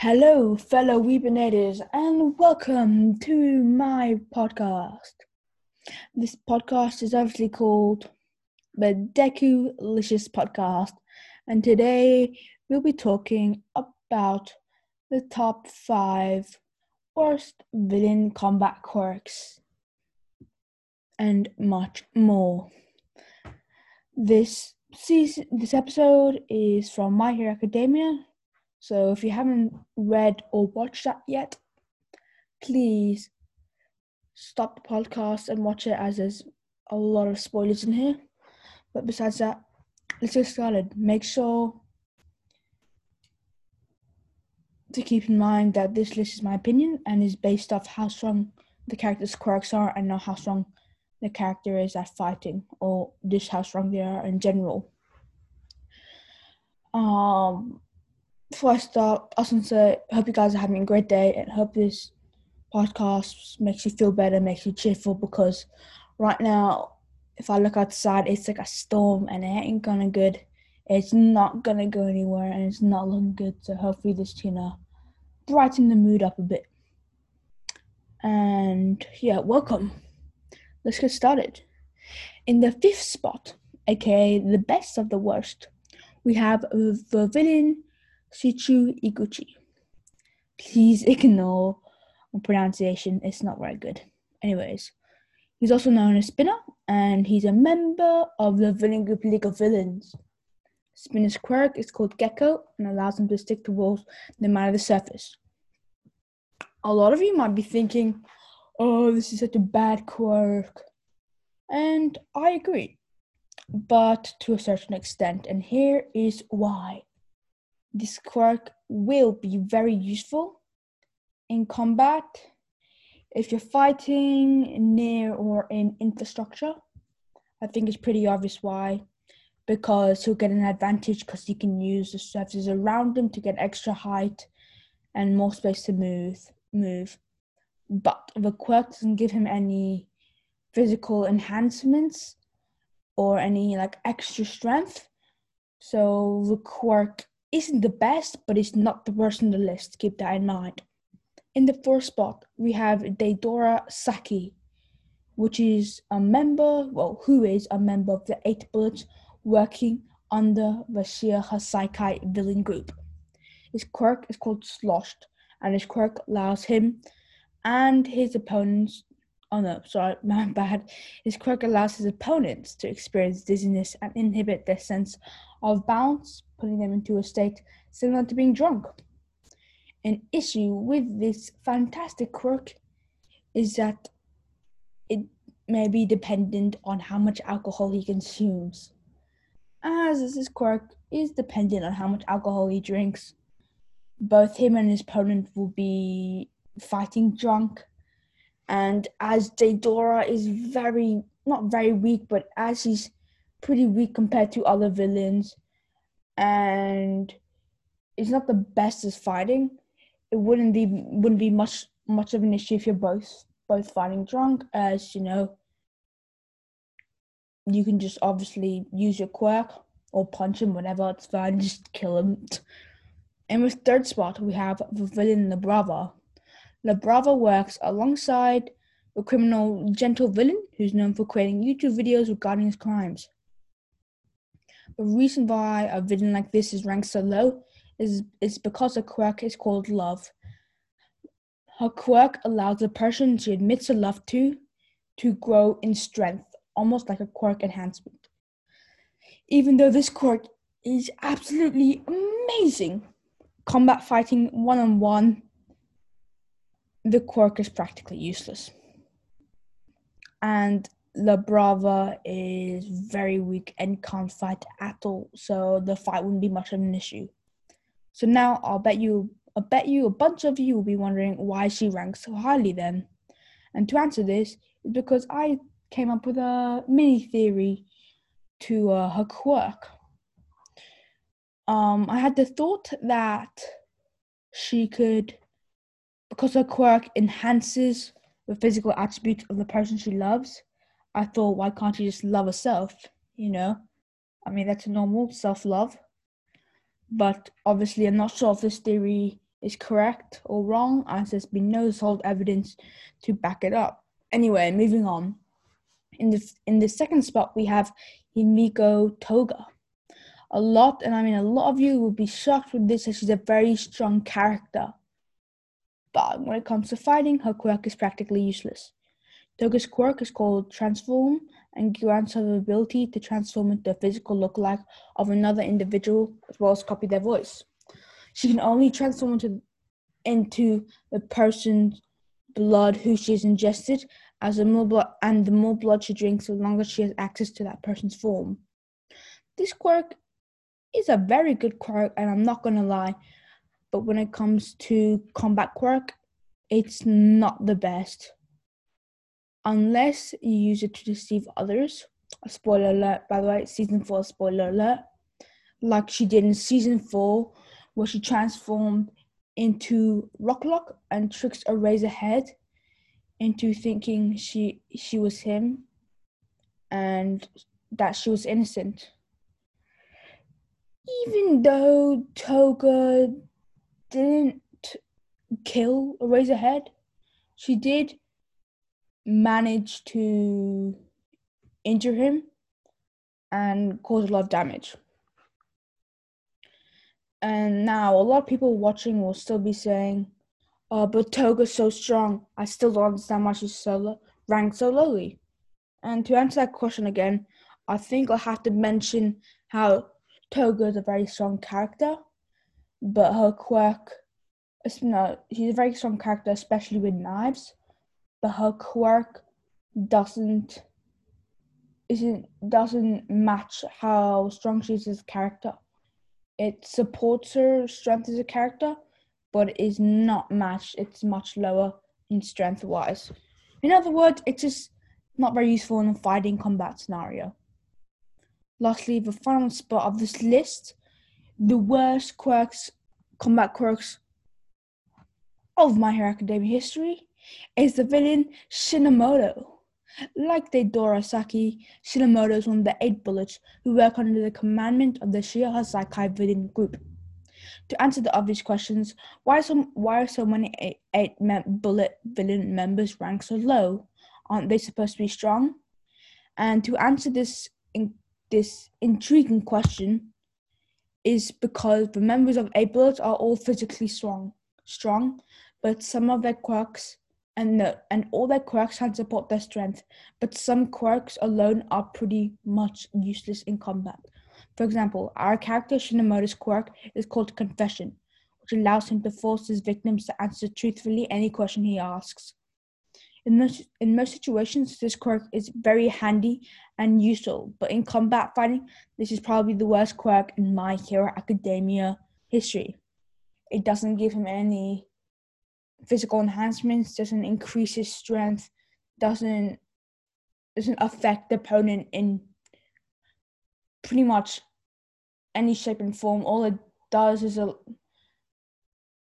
Hello, fellow Weebinators, and welcome to my podcast. This podcast is obviously called the Deku Licious Podcast, and today we'll be talking about the top five worst villain combat quirks and much more. This season, this episode is from My Hero Academia so if you haven't read or watched that yet, please stop the podcast and watch it as there's a lot of spoilers in here. But besides that, let's get started. Make sure to keep in mind that this list is my opinion and is based off how strong the character's quirks are and not how strong the character is at fighting or just how strong they are in general. Um, before I start, I just want to say, hope you guys are having a great day and hope this podcast makes you feel better, makes you cheerful because right now, if I look outside, it's like a storm and it ain't gonna good. It's not gonna go anywhere and it's not looking good. So hopefully this you brighten the mood up a bit. And yeah, welcome. Let's get started. In the fifth spot, aka the best of the worst, we have the villain Shichu Iguchi. Please ignore my pronunciation, it's not very good. Anyways, he's also known as Spinner, and he's a member of the villain group League of Villains. Spinner's quirk is called Gecko and allows him to stick to walls no matter the surface. A lot of you might be thinking, oh, this is such a bad quirk. And I agree, but to a certain extent, and here is why this quirk will be very useful in combat if you're fighting near or in infrastructure. I think it's pretty obvious why. Because he'll get an advantage because he can use the surfaces around him to get extra height and more space to move. Move, but the quirk doesn't give him any physical enhancements or any like extra strength. So the quirk isn't the best, but it's not the worst on the list. Keep that in mind. In the fourth spot, we have Deidara Saki, which is a member, well, who is a member of the Eight Bullets working under the Shie Hassaikai villain group. His quirk is called Sloshed, and his quirk allows him and his opponents. Oh no, sorry, my bad. His quirk allows his opponents to experience dizziness and inhibit their sense of balance putting them into a state similar to being drunk. An issue with this fantastic quirk is that it may be dependent on how much alcohol he consumes. As this quirk is dependent on how much alcohol he drinks, both him and his opponent will be fighting drunk. And as Deidara is very, not very weak, but as he's pretty weak compared to other villains, and it's not the best as fighting. It wouldn't be wouldn't be much much of an issue if you're both both fighting drunk, as you know. You can just obviously use your quirk or punch him, whatever. It's fine. Just kill him. In the third spot, we have the villain La Brava. La Brava works alongside the criminal Gentle Villain, who's known for creating YouTube videos regarding his crimes. The reason why a villain like this is ranked so low is, is because her quirk is called love. Her quirk allows the person she admits her love to to grow in strength, almost like a quirk enhancement. Even though this quirk is absolutely amazing, combat fighting one on one, the quirk is practically useless. And La Brava is very weak and can't fight at all, so the fight wouldn't be much of an issue. So now I'll bet you, I bet you a bunch of you will be wondering why she ranks so highly then. And to answer this is because I came up with a mini theory to uh, her quirk. Um, I had the thought that she could, because her quirk enhances the physical attributes of the person she loves, I thought, why can't she just love herself? You know, I mean, that's a normal self love. But obviously, I'm not sure if this theory is correct or wrong, as there's been no solid evidence to back it up. Anyway, moving on. In the in the second spot, we have Himiko Toga. A lot, and I mean a lot of you will be shocked with this, as she's a very strong character. But when it comes to fighting, her quirk is practically useless. Toga's quirk is called Transform and grants her the ability to transform into a physical lookalike of another individual as well as copy their voice. She can only transform into, into the person's blood who she has ingested, as the more blood and the more blood she drinks, the longer she has access to that person's form. This quirk is a very good quirk, and I'm not gonna lie, but when it comes to combat quirk, it's not the best. Unless you use it to deceive others. A spoiler alert, by the way, season four spoiler alert. Like she did in season four, where she transformed into Rock Lock and tricks Eraserhead into thinking she she was him and that she was innocent. Even though Toga didn't kill Eraserhead, she did manage to injure him and cause a lot of damage. And now a lot of people watching will still be saying, "Oh, but Toga's so strong. I still don't understand why she's so ranked so lowly." And to answer that question again, I think I'll have to mention how Toga is a very strong character, but her quirk, no, she's a very strong character, especially with knives, but her quirk doesn't isn't doesn't match how strong she is as a character it supports her strength as a character, but is not matched. It's much lower in strength wise. In other words, it's just not very useful in a fighting combat scenario. Lastly, the final spot of this list, the worst quirks, combat quirks of My Hero Academia history, is the villain Shin Nemoto. Like Deidara Saki, Shin Nemoto is one of the eight bullets who work under the commandment of the Shie Hassaikai villain group. To answer the obvious questions, why, so, why are so many eight, eight bullet villain members ranked so low? Aren't they supposed to be strong? And to answer this in, this intriguing question is because the members of bullets are all physically strong, strong, but some of their quirks and the, and all their quirks can support their strength, but some quirks alone are pretty much useless in combat. For example, our character Shin Nemoto's quirk is called Confession, which allows him to force his victims to answer truthfully any question he asks. In most, in most situations, this quirk is very handy and useful, but in combat fighting, this is probably the worst quirk in My Hero Academia history. It doesn't give him any physical enhancements, doesn't increase his strength, doesn't doesn't affect the opponent in pretty much any shape and form. All it does is a,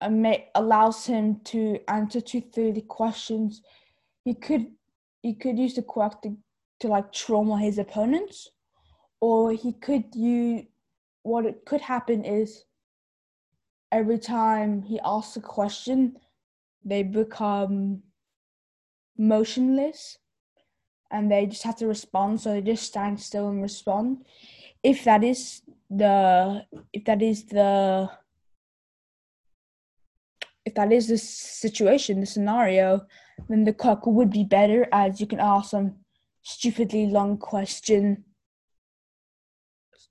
a allows him to answer two thirty questions. He could he could use the quirk to, to like trauma his opponents, or he could use what it could happen is every time he asks a question, they become motionless and they just have to respond so they just stand still and respond. If that is the if that is the if that is the situation the scenario then the quirk would be better as you can ask some stupidly long question.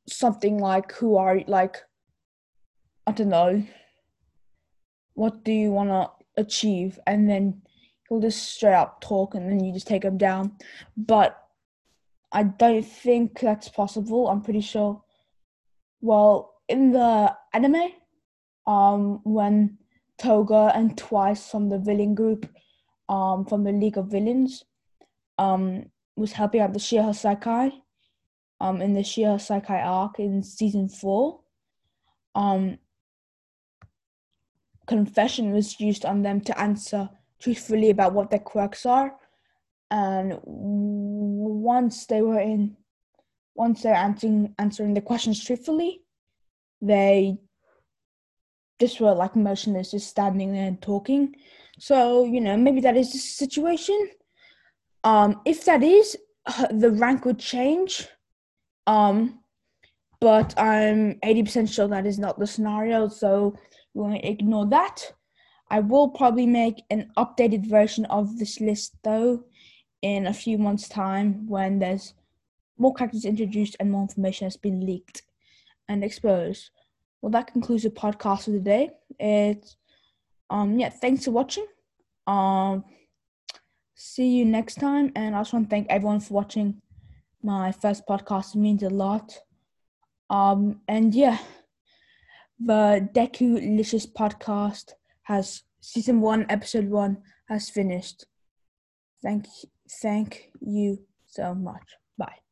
Something like who are you like i don't know. What do you want to achieve? And then he'll just straight up talk and then you just take him down. But i don't think that's possible i'm pretty sure. Well in the anime um when toga and twice from the villain group um from the league of villains um was helping out the Shie Hassaikai um in the Shie Hassaikai arc in season 4 um confession was used on them to answer truthfully about what their quirks are. And once they were in, once they're answering answering the questions truthfully, they just were like motionless, just standing there and talking. So you know, maybe that is the situation. Um, if that is, uh, the rank would change. Um, but I'm 80% sure that is not the scenario, so we want to ignore that. I will probably make an updated version of this list though in a few months' time when there's more characters introduced and more information has been leaked and exposed. Well, that concludes the podcast for today. It's um yeah, thanks for watching. Um, see you next time, and I just want to thank everyone for watching my first podcast. It means a lot. Um, and yeah, the Deku Licious podcast has season one, episode one has finished. Thank, thank you so much. Bye.